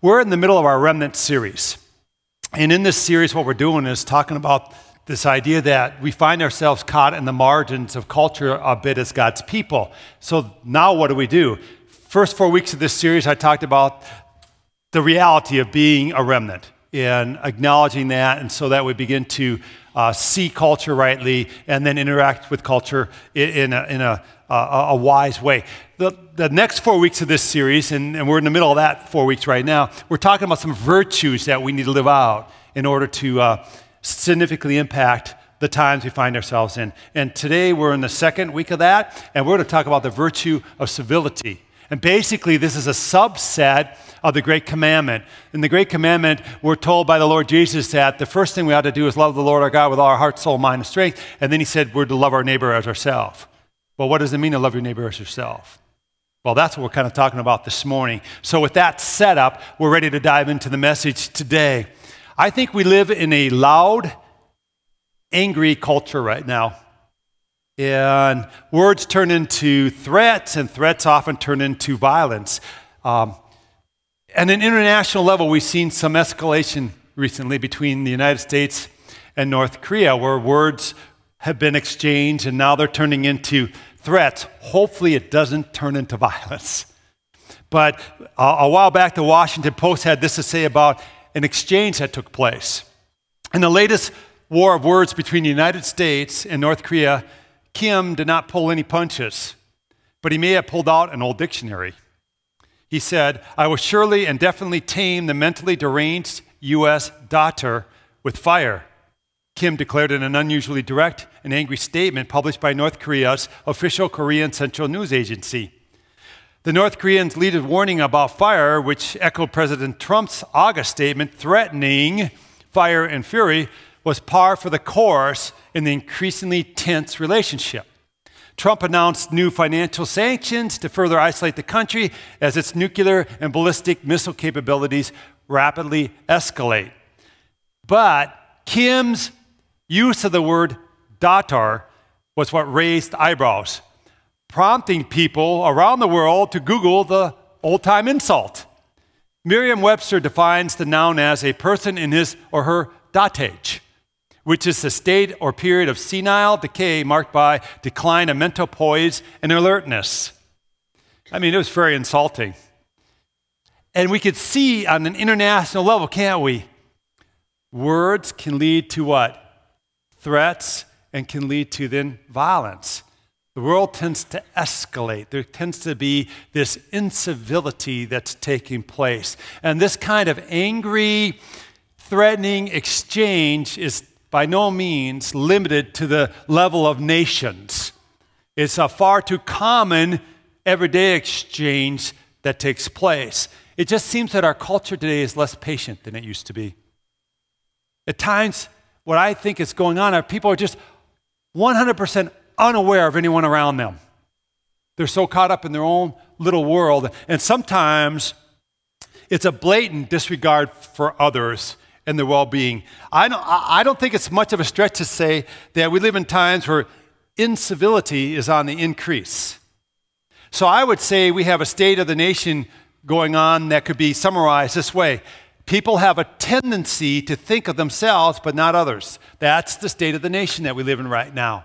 We're in the middle of our Remnant series. And in this series, what we're doing is talking about this idea that we find ourselves caught in the margins of culture a bit as God's people. So now what do we do? First four weeks of this series, I talked about the reality of being a remnant and acknowledging that, and so that we begin to uh, see culture rightly and then interact with culture in, in, a, in a, a, a, wise way. The, the next four weeks of this series, and, and we're in the middle of that four weeks right now, we're talking about some virtues that we need to live out in order to uh, significantly impact the times we find ourselves in. And today we're in the second week of that, and we're going to talk about the virtue of civility. And basically, this is a subset of the Great Commandment. In the Great Commandment, we're told by the Lord Jesus that the first thing we ought to do is love the Lord our God with all our heart, soul, mind, and strength. And then he said we're to love our neighbor as ourselves. Well, what does it mean to love your neighbor as yourself? Well, that's what we're kind of talking about this morning. So, with that setup, we're ready to dive into the message today. I think we live in a loud, angry culture right now. And words turn into threats, and threats often turn into violence. Um, at an international level, we've seen some escalation recently between the United States and North Korea, where words have been exchanged and now they're turning into threats. Hopefully, it doesn't turn into violence. But uh, a while back, the Washington Post had this to say about an exchange that took place. In the latest war of words between the United States and North Korea, Kim did not pull any punches, but he may have pulled out an old dictionary. He said, I will surely and definitely tame the mentally deranged U.S. dotard with fire. Kim declared in an unusually direct and angry statement published by North Korea's official Korean Central News Agency. The North Koreans lead a warning about fire, which echoed President Trump's August statement threatening fire and fury, was par for the course in the increasingly tense relationship. Trump announced new financial sanctions to further isolate the country as its nuclear and ballistic missile capabilities rapidly escalate. But Kim's use of the word dotard was what raised eyebrows, prompting people around the world to Google the old time insult. Merriam Webster defines the noun as a person in his or her dotage which is the state or period of senile decay marked by decline of mental poise and alertness. I mean, it was very insulting. And we could see on an international level, can't we? Words can lead to what? Threats and can lead to then violence. The world tends to escalate. There tends to be this incivility that's taking place. And this kind of angry, threatening exchange is by no means limited to the level of nations. It's a far too common everyday exchange that takes place. It just seems that our culture today is less patient than it used to be. At times, what I think is going on are people are just 100% unaware of anyone around them. They're so caught up in their own little world. And sometimes it's a blatant disregard for others and their well being. I don't, I don't think it's much of a stretch to say that we live in times where incivility is on the increase. So I would say we have a state of the nation going on that could be summarized this way People have a tendency to think of themselves but not others. That's the state of the nation that we live in right now.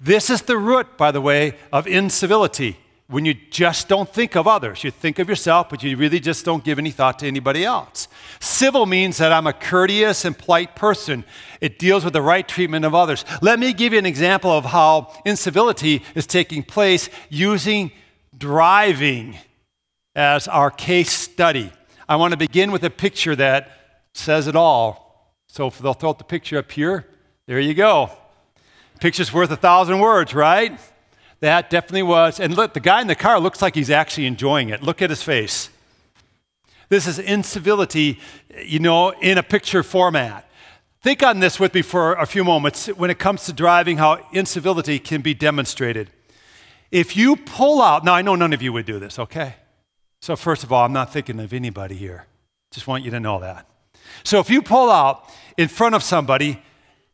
This is the root, by the way, of incivility when you just don't think of others. You think of yourself, but you really just don't give any thought to anybody else. Civil means that I'm a courteous and polite person. It deals with the right treatment of others. Let me give you an example of how incivility is taking place using driving as our case study. I want to begin with a picture that says it all. So they'll throw the picture up here, there you go. Picture's worth a thousand words, right? That definitely was. And look, the guy in the car looks like he's actually enjoying it. Look at his face. This is incivility, you know, in a picture format. Think on this with me for a few moments when it comes to driving, how incivility can be demonstrated. If you pull out, now I know none of you would do this, okay? So, first of all, I'm not thinking of anybody here. Just want you to know that. So, if you pull out in front of somebody,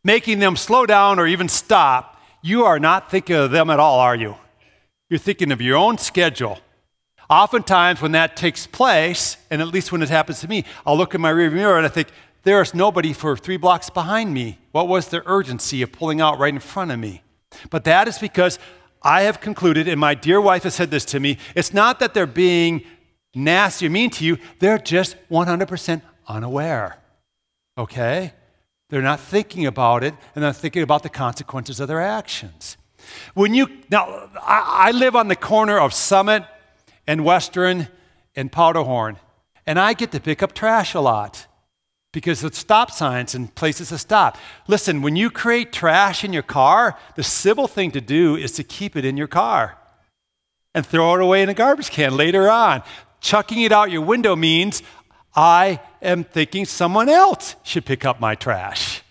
making them slow down or even stop, you are not thinking of them at all, are you? You're thinking of your own schedule. oftentimes when that takes place, and at least when it happens to me, I'll look in my rearview mirror and I think, there is nobody for three blocks behind me. What was the urgency of pulling out right in front of me? But that is because I have concluded, and my dear wife has said this to me it's not that they're being nasty or mean to you, they're just 100% unaware. Okay? They're not thinking about it, and they're thinking about the consequences of their actions. When you, now, I, I live on the corner of Summit and Western and Powderhorn, and I get to pick up trash a lot because of stop signs and places to stop. Listen, when you create trash in your car, the civil thing to do is to keep it in your car and throw it away in a garbage can later on. Chucking it out your window means I am thinking someone else should pick up my trash.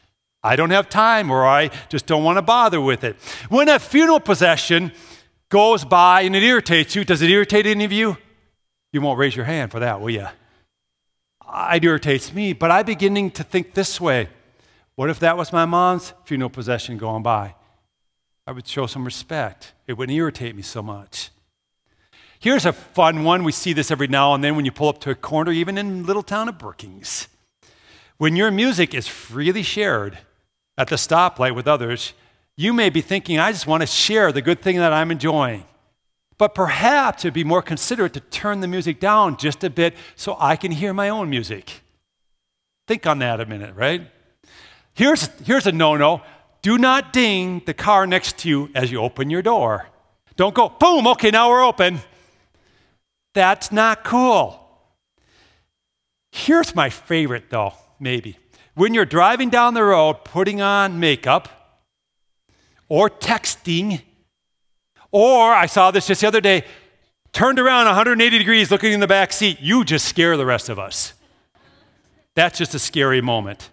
I don't have time or I just don't want to bother with it. When a funeral procession goes by and it irritates you, does it irritate any of you? You won't raise your hand for that, will you? it irritates me, but I'm beginning to think this way. What if that was my mom's funeral procession going by? I would show some respect. It wouldn't irritate me so much. Here's a fun one. We see this every now and then when you pull up to a corner, even in little town of Brookings. When your music is freely shared at the stoplight with others, you may be thinking, I just want to share the good thing that I'm enjoying. But perhaps it'd be more considerate to turn the music down just a bit so I can hear my own music. Think on that a minute, right? Here's, here's a no no do not ding the car next to you as you open your door. Don't go, boom, okay, now we're open. That's not cool. Here's my favorite, though, maybe. When you're driving down the road, putting on makeup or texting, or I saw this just the other day, turned around 180 degrees looking in the back seat. You just scare the rest of us. That's just a scary moment.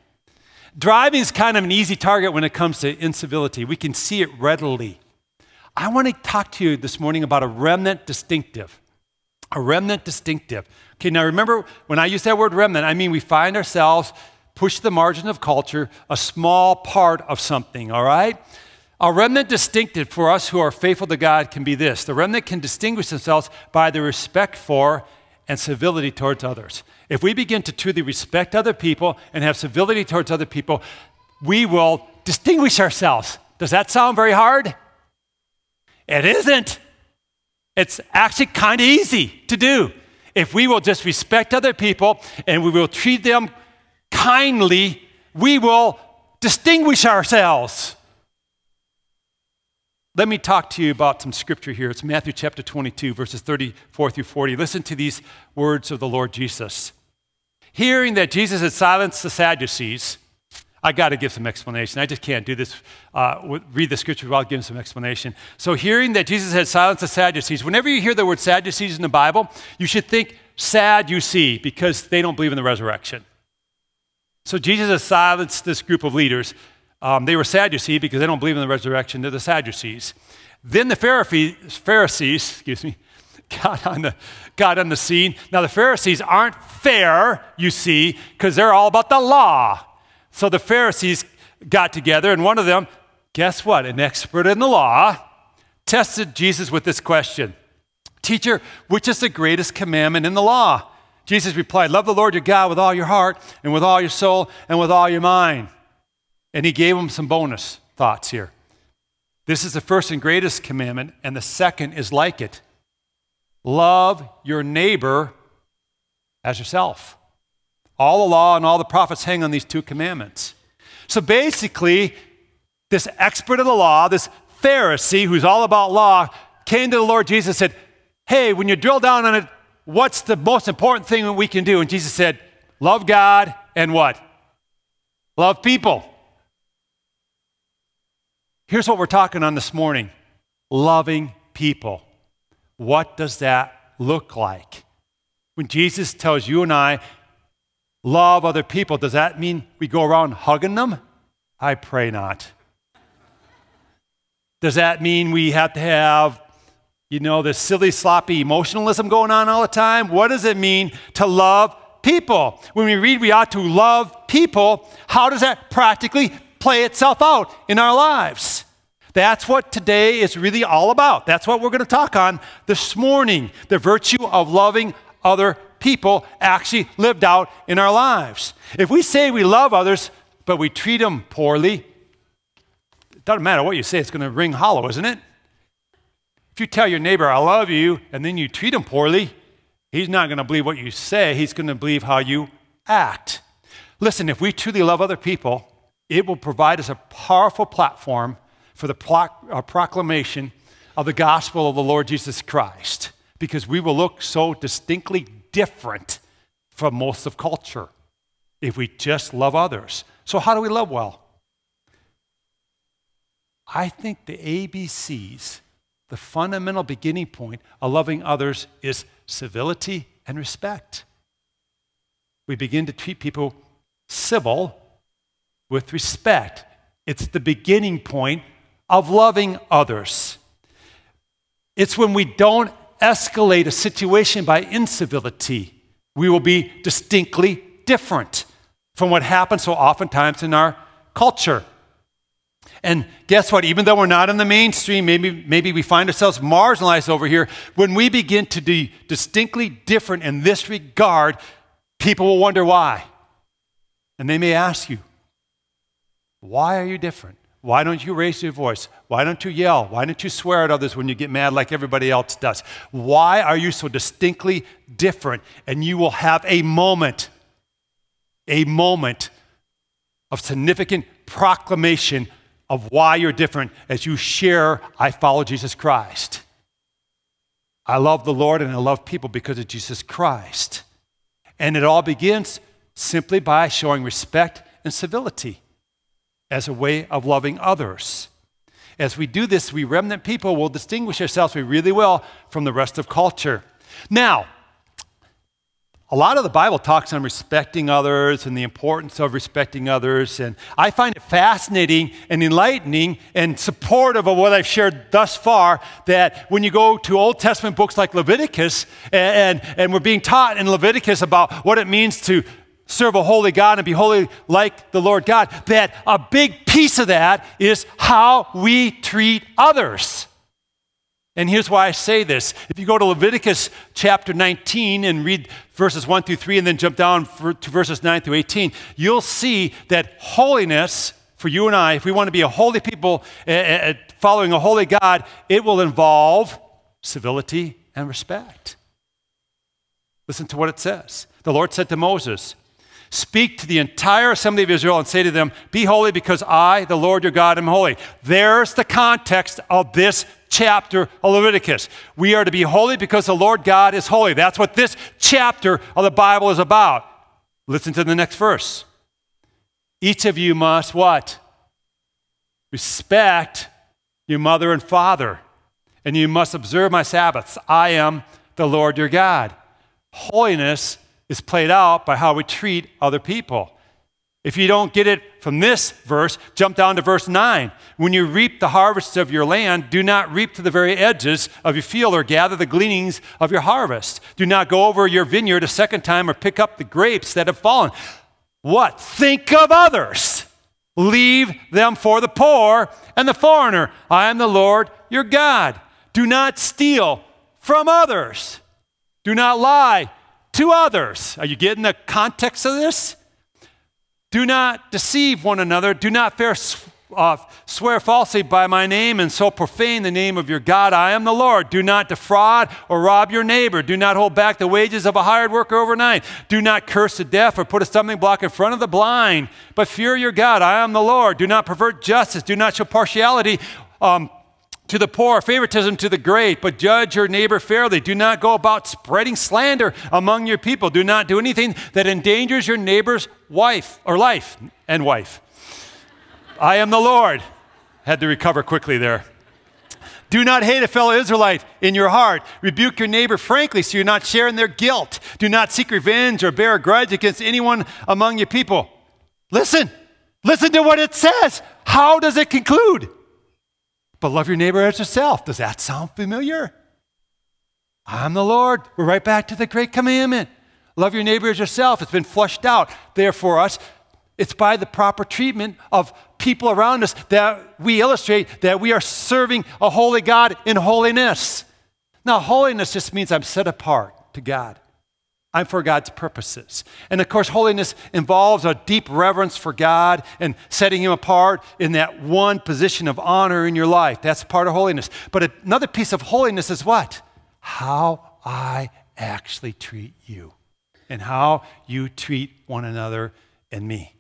Driving is kind of an easy target when it comes to incivility. We can see it readily. I want to talk to you this morning about a remnant distinctive. A remnant distinctive. Okay, now remember when I use that word remnant, I mean we find ourselves pushed to the margin of culture, a small part of something, all right? A remnant distinctive for us who are faithful to God can be this the remnant can distinguish themselves by their respect for and civility towards others. If we begin to truly respect other people and have civility towards other people, we will distinguish ourselves. Does that sound very hard? It isn't. It's actually kind of easy to do. If we will just respect other people and we will treat them kindly, we will distinguish ourselves. Let me talk to you about some scripture here. It's Matthew chapter 22, verses 34 through 40. Listen to these words of the Lord Jesus. Hearing that Jesus had silenced the Sadducees, I got to give some explanation. I just can't do this, uh, read the scripture without giving some explanation. So, hearing that Jesus had silenced the Sadducees, whenever you hear the word Sadducees in the Bible, you should think sad you see because they don't believe in the resurrection. So, Jesus has silenced this group of leaders. Um, they were Sadducees because they don't believe in the resurrection. They're the Sadducees. Then the Pharisees, excuse me, got on the, got on the scene. Now, the Pharisees aren't fair, you see, because they're all about the law. So the Pharisees got together, and one of them, guess what? An expert in the law, tested Jesus with this question Teacher, which is the greatest commandment in the law? Jesus replied, Love the Lord your God with all your heart, and with all your soul, and with all your mind. And he gave them some bonus thoughts here. This is the first and greatest commandment, and the second is like it love your neighbor as yourself. All the law and all the prophets hang on these two commandments. So basically, this expert of the law, this Pharisee who's all about law, came to the Lord Jesus and said, Hey, when you drill down on it, what's the most important thing that we can do? And Jesus said, Love God and what? Love people. Here's what we're talking on this morning loving people. What does that look like? When Jesus tells you and I, love other people, does that mean we go around hugging them? I pray not. Does that mean we have to have, you know, this silly, sloppy emotionalism going on all the time? What does it mean to love people? When we read we ought to love people, how does that practically play itself out in our lives. That's what today is really all about. That's what we're going to talk on this morning the virtue of loving other people actually lived out in our lives. If we say we love others, but we treat them poorly, it doesn't matter what you say, it's going to ring hollow, isn't it? If you tell your neighbor, I love you, and then you treat him poorly, he's not going to believe what you say, he's going to believe how you act. Listen, if we truly love other people, it will provide us a powerful platform for the uh, proclamation of the gospel of the Lord Jesus Christ because we will look so distinctly different from most of culture if we just love others. So, how do we love well? I think the ABCs, the fundamental beginning point of loving others is civility and respect. We begin to treat people civil with respect. It's the beginning point of loving others. It's when we don't escalate a situation by incivility, we will be distinctly different from what happens so oftentimes in our culture. And guess what? Even though we're not in the mainstream, maybe, maybe we find ourselves marginalized over here, when we begin to be distinctly different in this regard, people will wonder why. And they may ask you, why are you different? Why don't you raise your voice? Why don't you yell? Why don't you swear at others when you get mad like everybody else does? Why are you so distinctly different? And you will have a moment, a moment of significant proclamation of why you're different as you share, I follow Jesus Christ. I love the Lord and I love people because of Jesus Christ. And it all begins simply by showing respect and civility as a way of loving others. As we do this, we remnant people will distinguish ourselves, we really will, from the rest of culture. Now, a lot of the Bible talks on respecting others and the importance of respecting others. And I find it fascinating and enlightening and supportive of what I've shared thus far that when you go to Old Testament books like Leviticus, and, and, and we're being taught in Leviticus about what it means to serve a holy God and be holy like the Lord God, that a big piece of that is how we treat others. And here's why I say this. If you go to Leviticus chapter 19 and read verses 1 through 3 and then jump down to verses 9 through 18, you'll see that holiness for you and I, if we want to be a holy people uh, following a holy God, it will involve civility and respect. Listen to what it says. The Lord said to Moses, Speak to the entire assembly of Israel and say to them, Be holy because I, the Lord your God, am holy. There's the context of this chapter of Leviticus. We are to be holy because the Lord God is holy. That's what this chapter of the Bible is about. Listen to the next verse. Each of you must what? Respect your mother and father, and you must observe my Sabbaths. I am the Lord your God. Holiness is played out by how we treat other people. If you don't get it from this verse, jump down to verse 9. When you reap the harvests of your land, do not reap to the very edges of your field or gather the gleanings of your harvest. Do not go over your vineyard a second time or pick up the grapes that have fallen. What? Think of others. Leave them for the poor and the foreigner. I am the Lord your God. Do not steal from others. Do not lie to others. Are you getting the context of this? Do not deceive one another. Do not fair, uh, swear falsely by my name and so profane the name of your God. I am the Lord. Do not defraud or rob your neighbor. Do not hold back the wages of a hired worker overnight. Do not curse the deaf or put a stumbling block in front of the blind, but fear your God. I am the Lord. Do not pervert justice. Do not show partiality. Um, to the poor, favoritism to the great, but judge your neighbor fairly. Do not go about spreading slander among your people. Do not do anything that endangers your neighbor's wife or life and wife. I am the Lord. Had to recover quickly there. Do not hate a fellow Israelite in your heart. Rebuke your neighbor frankly so you're not sharing their guilt. Do not seek revenge or bear a grudge against anyone among your people. Listen, listen to what it says. How does it conclude? But love your neighbor as yourself. Does that sound familiar? I'm the Lord. We're right back to the great commandment. Love your neighbor as yourself. It's been flushed out there for us It's by the proper treatment of people around us that we illustrate that we are serving a holy God in holiness. Now, holiness just means I'm set apart to God. I'm for God's purposes. And of course, holiness involves a deep reverence for God and setting Him apart in that one position of honor in your life. That's part of holiness. But another piece of holiness is what? How I actually treat you and how you treat one another and me.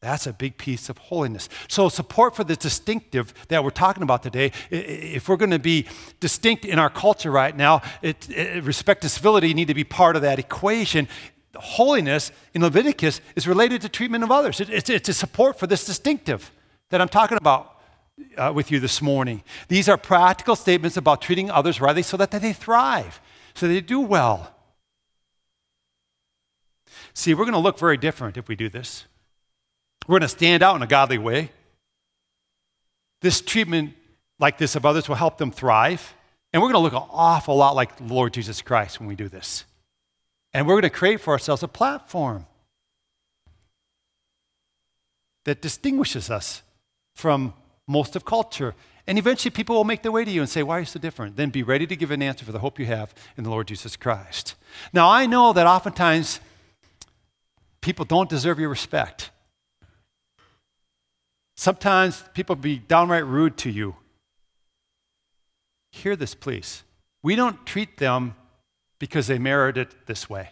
That's a big piece of holiness. So, support for the distinctive that we're talking about today, if we're going to be distinct in our culture right now, it, it, respect and civility need to be part of that equation. Holiness in Leviticus is related to treatment of others. It, it's, it's a support for this distinctive that I'm talking about uh, with you this morning. These are practical statements about treating others rightly so that they thrive, so they do well. See, we're going to look very different if we do this. We're going to stand out in a godly way. This treatment, like this of others, will help them thrive. And we're going to look an awful lot like the Lord Jesus Christ when we do this. And we're going to create for ourselves a platform that distinguishes us from most of culture. And eventually people will make their way to you and say, Why are you so different? Then be ready to give an answer for the hope you have in the Lord Jesus Christ. Now, I know that oftentimes people don't deserve your respect. Sometimes people be downright rude to you. Hear this, please. We don't treat them because they merit it this way.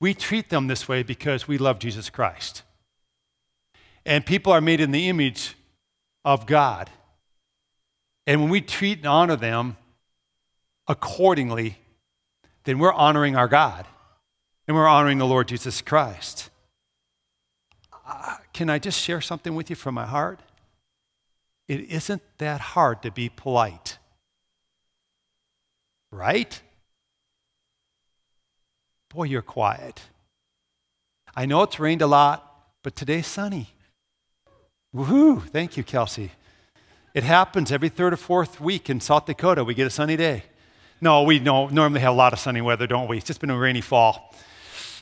We treat them this way because we love Jesus Christ. And people are made in the image of God. And when we treat and honor them accordingly, then we're honoring our God and we're honoring the Lord Jesus Christ can I just share something with you from my heart? It isn't that hard to be polite. Right? Boy, you're quiet. I know it's rained a lot, but today's sunny. Woohoo! Thank you, Kelsey. It happens every third or fourth week in South Dakota. We get a sunny day. No, we don't normally have a lot of sunny weather, don't we? It's just been a rainy fall.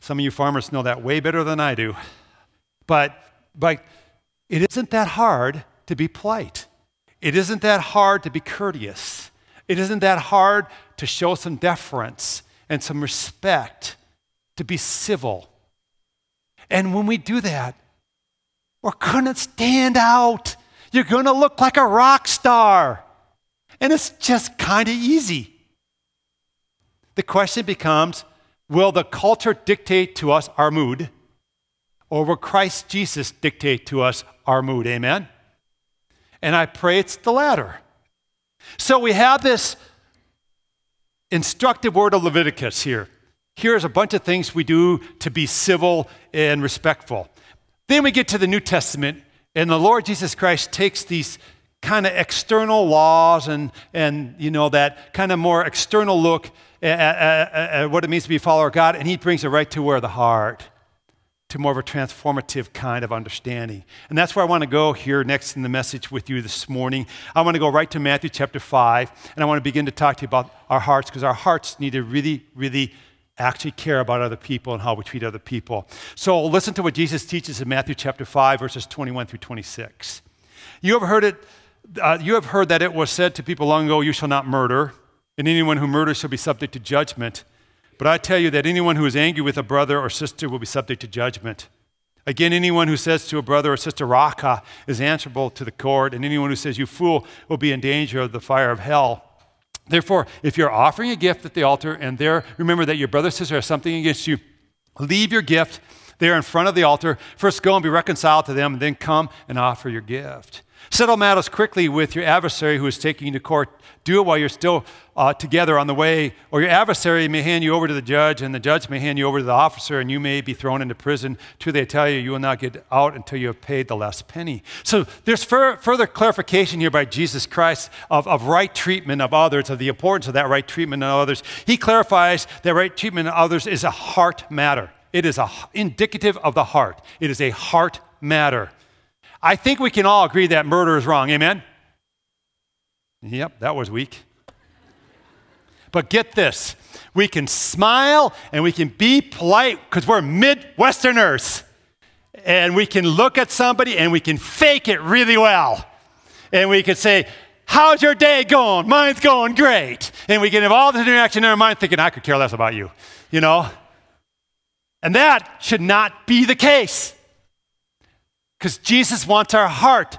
Some of you farmers know that way better than I do. But, but it isn't that hard to be polite. It isn't that hard to be courteous. It isn't that hard to show some deference and some respect, to be civil. And when we do that, we're going to stand out. You're going to look like a rock star. And it's just kind of easy. The question becomes will the culture dictate to us our mood? Or will Christ Jesus dictate to us our mood? Amen? And I pray it's the latter. So we have this instructive word of Leviticus here. Here's a bunch of things we do to be civil and respectful. Then we get to the New Testament, and the Lord Jesus Christ takes these kind of external laws and, and you know, that kind of more external look at, at, at, what it means to be a follower of God, and he brings it right to where the heart to more of a transformative kind of understanding. And that's where I want to go here next in the message with you this morning. I want to go right to Matthew chapter 5, and I want to begin to talk to you about our hearts because our hearts need to really, really actually care about other people and how we treat other people. So listen to what Jesus teaches in Matthew chapter 5, verses 21 through 26. You have heard it. Uh, you have heard that it was said to people long ago, You shall not murder, and anyone who murders shall be subject to judgment. But I tell you that anyone who is angry with a brother or sister will be subject to judgment. Again, anyone who says to a brother or sister, Raca, is answerable to the court, and anyone who says, You fool, will be in danger of the fire of hell. Therefore, if you're offering a gift at the altar and there remember that your brother or sister has something against you, leave your gift there in front of the altar. First go and be reconciled to them, and then come and offer your gift. Settle matters quickly with your adversary who is taking you to court. Do it while you're still uh, together on the way, or your adversary may hand you over to the judge, and the judge may hand you over to the officer, and you may be thrown into prison. Truly, I tell you, you will not get out until you have paid the last penny. So there's fur- further clarification here by Jesus Christ of, of right treatment of others, of the importance of that right treatment of others. He clarifies that right treatment of others is a heart matter. It is a, indicative of the heart. It is a heart matter. I think we can all agree that murder is wrong. Amen? Yep, that was weak. But get this we can smile and we can be polite because we're Midwesterners. and we can look at somebody and we can fake it really well. And we can say, How's your day going? Mine's going great. And we can have all this interaction in our mind thinking, I could care less about you, you know? And that should not be the case. Because Jesus wants our heart.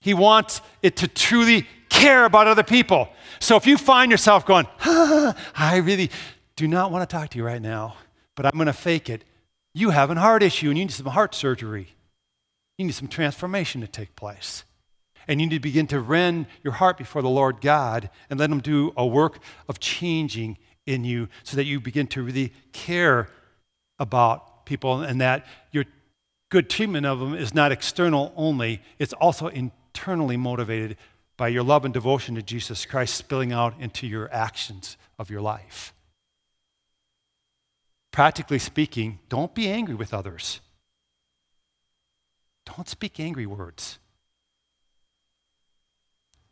He wants it to truly care about other people. So if you find yourself going, I really do not want to talk to you right now, but I'm going to fake it, you have a heart issue and you need some heart surgery. You need some transformation to take place. And you need to begin to rend your heart before the Lord God and let Him do a work of changing in you so that you begin to really care about people and that your good treatment of them is not external only, it's also internally motivated by your love and devotion to Jesus Christ spilling out into your actions of your life. Practically speaking, don't be angry with others. Don't speak angry words.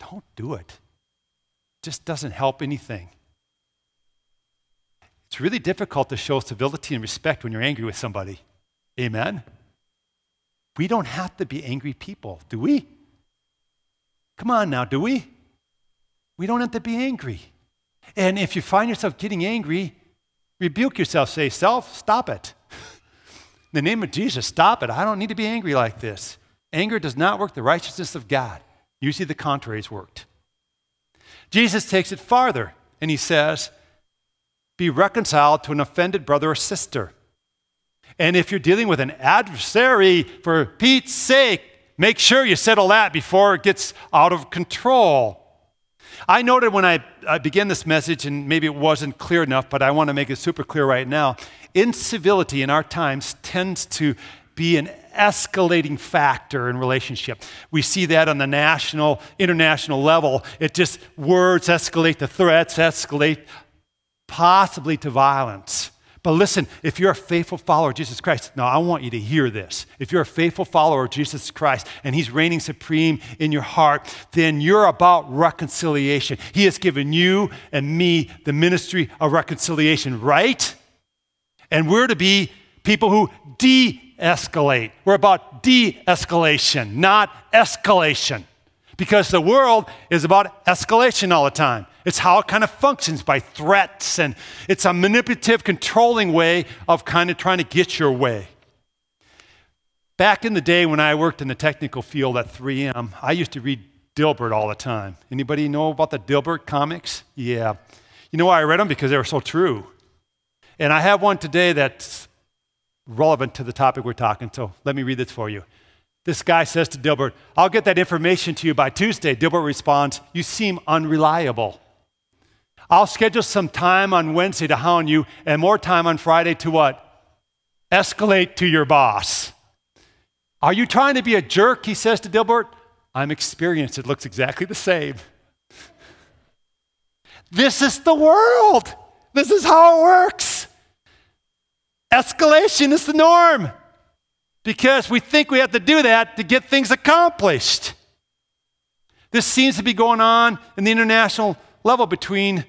Don't do it. it just doesn't help anything. It's really difficult to show civility and respect when you're angry with somebody. Amen? We don't have to be angry people, do we? Come on now, do we? We don't have to be angry. And if you find yourself getting angry, rebuke yourself. Say, Self, stop it. In the name of Jesus, stop it. I don't need to be angry like this. Anger does not work the righteousness of God. Usually the contrary is worked. Jesus takes it farther and he says, be reconciled to an offended brother or sister. And if you're dealing with an adversary, for Pete's sake, make sure you settle that before it gets out of control. I noted when I, I began this message, and maybe it wasn't clear enough, but I want to make it super clear right now. Incivility in our times tends to be an escalating factor in relationship. We see that on the national, international level. It just words escalate, the threats escalate, possibly to violence. But listen, if you're a faithful follower of Jesus Christ, now I want you to hear this. If you're a faithful follower of Jesus Christ and He's reigning supreme in your heart, then you're about reconciliation. He has given you and me the ministry of reconciliation, right? And we're to be people who de escalate. We're about de escalation, not escalation. Because the world is about escalation all the time. It's how it kind of functions by threats, and it's a manipulative, controlling way of kind of trying to get your way. Back in the day when I worked in the technical field at 3M, I used to read Dilbert all the time. Anybody know about the Dilbert comics? Yeah. You know why I read them? Because they were so true. And I have one today that's relevant to the topic we're talking, so let me read this for you. This guy says to Dilbert, I'll get that information to you by Tuesday. Dilbert responds, You seem unreliable. I'll schedule some time on Wednesday to hound you and more time on Friday to what? Escalate to your boss. Are you trying to be a jerk? He says to Dilbert. I'm experienced. It looks exactly the same. this is the world. This is how it works. Escalation is the norm because we think we have to do that to get things accomplished. This seems to be going on in the international level between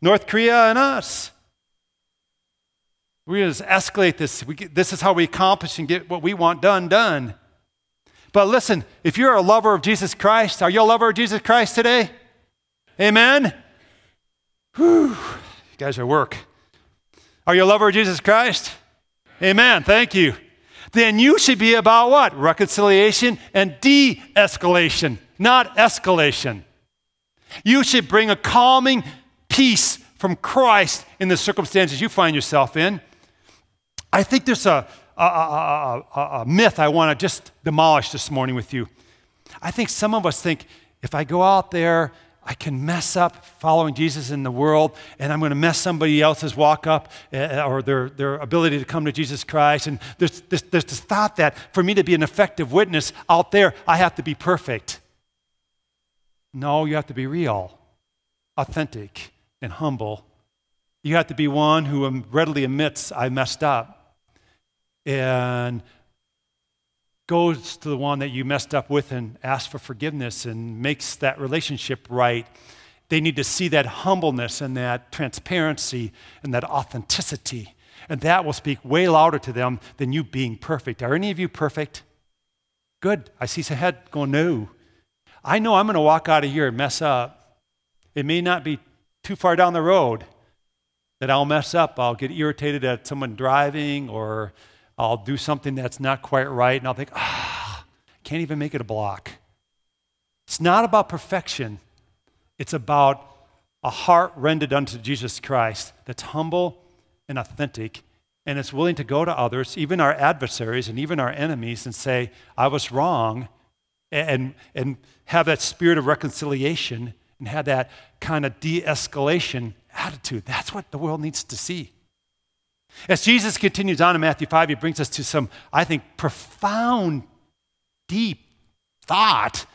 North Korea and us. We just escalate this. Get, this is how we accomplish and get what we want done, done. But listen, if you're a lover of Jesus Christ, are you a lover of Jesus Christ today? Amen? Whew, you guys are work. Are you a lover of Jesus Christ? Amen. Thank you then you should be about what? Reconciliation and de escalation, not escalation. You should bring a calming peace from Christ in the circumstances you find yourself in. I think there's a, a, a, a myth I want to just demolish this morning with you. I think some of us think if I go out there I can mess up following Jesus in the world, and I'm going to mess somebody else's walk up uh, or their, their ability to come to Jesus Christ. And there's this, there's this thought that for me to be an effective witness out there, I have to be perfect. No, you have to be real, authentic, and humble. You have to be one who readily admits, I messed up. And goes to the one that you messed up with and asks for forgiveness and makes that relationship right. They need to see that humbleness and that transparency and that authenticity. And that will speak way louder to them than you being perfect. Are any of you perfect? Good. I see some head going, no. I know I'm going to walk out of here and mess up. It may not be too far down the road that I'll mess up. I'll get irritated at someone driving or I'll do something that's not quite right and I'll think, ah, can't even make it a block. It's not about perfection, it's about a heart rendered unto Jesus Christ that's humble and authentic and it's willing to go to others, even our adversaries and even our enemies, and say, I was wrong, and, and have that spirit of reconciliation and had that kind of de escalation attitude. That's what the world needs to see. As Jesus continues on in Matthew 5, he brings us to some, I think, profound, deep thought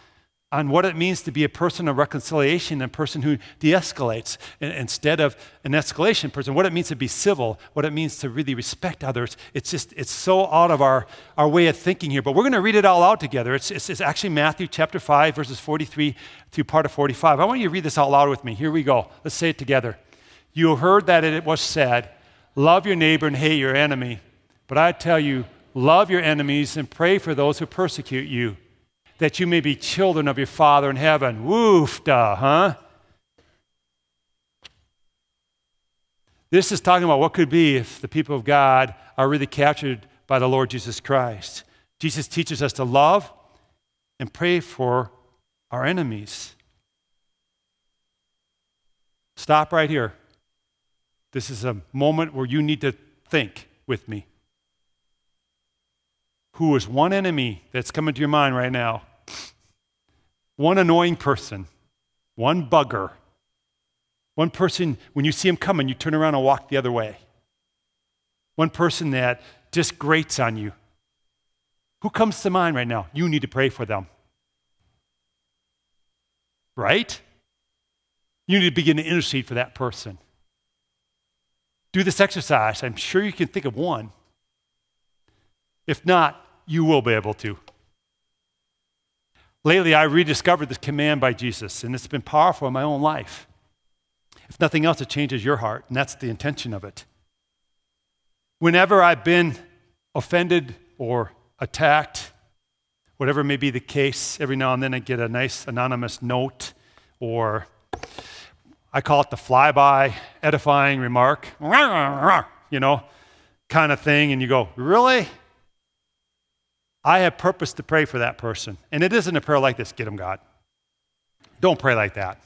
on what it means to be a person of reconciliation, and a person who de escalates instead of an escalation person, what it means to be civil, what it means to really respect others. It's just, it's so out of our, our way of thinking here. But we're going to read it all out together. It's, it's, it's actually Matthew chapter 5, verses 43 through part of 45. I want you to read this out loud with me. Here we go. Let's say it together. You heard that it was said, Love your neighbor and hate your enemy. But I tell you, love your enemies and pray for those who persecute you that you may be children of your Father in heaven. Woof, duh, huh? This is talking about what could be if the people of God are really captured by the Lord Jesus Christ. Jesus teaches us to love and pray for our enemies. Stop right here. This is a moment where you need to think with me who is one enemy that's coming to your mind right now? One annoying person, one bugger, one person, when you see him coming, you turn around and walk the other way. One person that just grates on you. Who comes to mind right now? You need to pray for them. Right? You need to begin to intercede for that person. Do this exercise. I'm sure you can think of one. If not, you will be able to. Lately, I rediscovered this command by Jesus, and it's been powerful in my own life. If nothing else, it changes your heart, and that's the intention of it. Whenever I've been offended or attacked, whatever may be the case, every now and then I get a nice anonymous note, or I call it the flyby edifying remark, you know, kind of thing, and you go, Really? I have purpose to pray for that person. And it isn't a prayer like this get them, God. Don't pray like that.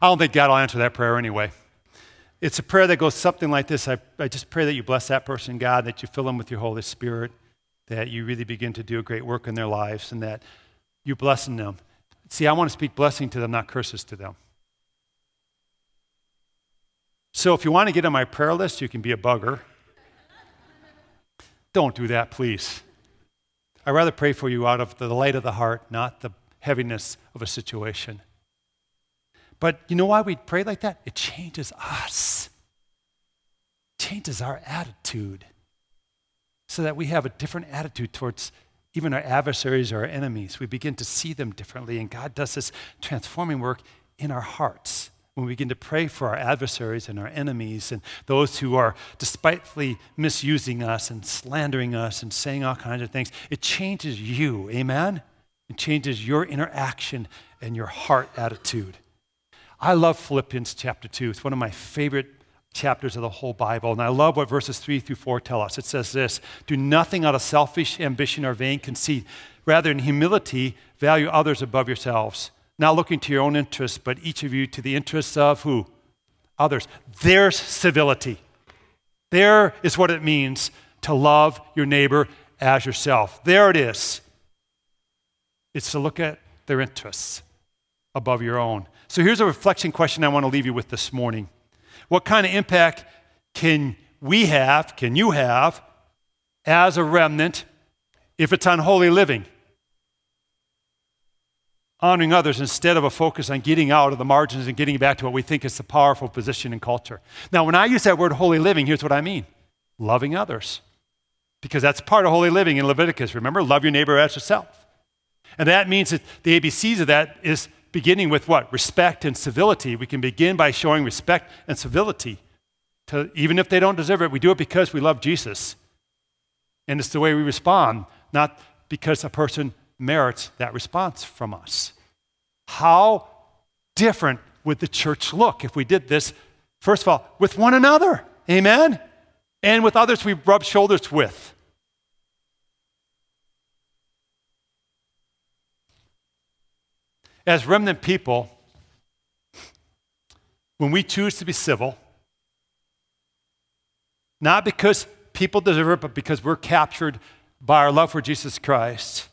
I don't think God will answer that prayer anyway. It's a prayer that goes something like this I, I just pray that you bless that person, God, that you fill them with your Holy Spirit, that you really begin to do a great work in their lives, and that you blessing them. See, I want to speak blessing to them, not curses to them. So if you want to get on my prayer list, you can be a bugger. Don't do that, please. I rather pray for you out of the light of the heart, not the heaviness of a situation. But you know why we pray like that? It changes us. It changes our attitude so that we have a different attitude towards even our adversaries or our enemies. We begin to see them differently, and God does this transforming work in our hearts when we begin to pray for our adversaries and our enemies and those who are despitefully misusing us and slandering us and saying all kinds of things, it changes you. Amen? It changes your interaction and your heart attitude. I love Philippians chapter 2. It's one of my favorite chapters of the whole Bible. And I love what verses 3 through 4 tell us. It says this Do nothing out of selfish ambition or vain conceit. Rather, in humility, value others above yourselves not looking to your own interests, but each of you to the interests of who? Others. There's civility. There is what it means to love your neighbor as yourself. There it is. It's to look at their interests above your own. So here's a reflection question I want to leave you with this morning. What kind of impact can we have, can you have, as a remnant if it's on holy living? Honoring others instead of a focus on getting out of the margins and getting back to what we think is the powerful position in culture. Now, when I use that word holy living, here's what I mean loving others. Because that's part of holy living in Leviticus. Remember, love your neighbor as yourself. And that means that the ABCs of that is beginning with what? Respect and civility. We can begin by showing respect and civility to, even if they don't deserve it, we do it because we love Jesus. And it's the way we respond, not because a person merits that response from us. How different would the church look if we did this, first of all, with one another? Amen? And with others we rub shoulders with. As remnant people, when we choose to be civil, not because people deserve it, but because we're captured by our love for Jesus Christ,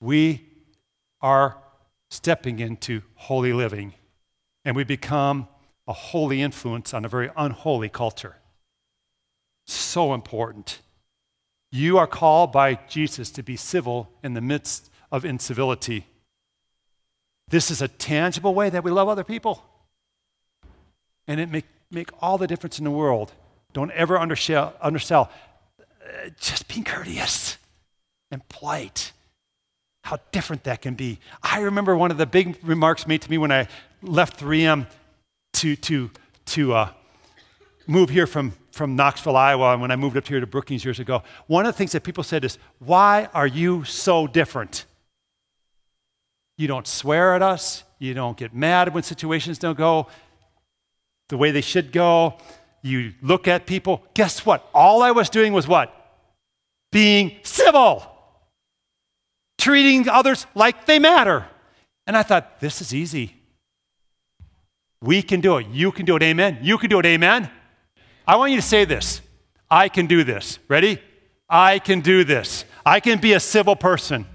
we are stepping into holy living and we become a holy influence on a very unholy culture. So important. You are called by Jesus to be civil in the midst of incivility. This is a tangible way that we love other people. And it make, make all the difference in the world. Don't ever undersell. undersell. Uh, just being courteous and polite. How different that can be. I remember one of the big remarks made to me when I left 3M to, to, to uh, move here from, from Knoxville, Iowa, and when I moved up here to Brookings years ago. One of the things that people said is, Why are you so different? You don't swear at us. You don't get mad when situations don't go the way they should go. You look at people. Guess what? All I was doing was what? Being civil, treating others like they matter. And I thought, this is easy. We can do it. You can do it. Amen. You can do it. Amen. I want you to say this I can do this. Ready? I can do this. I can be a civil person.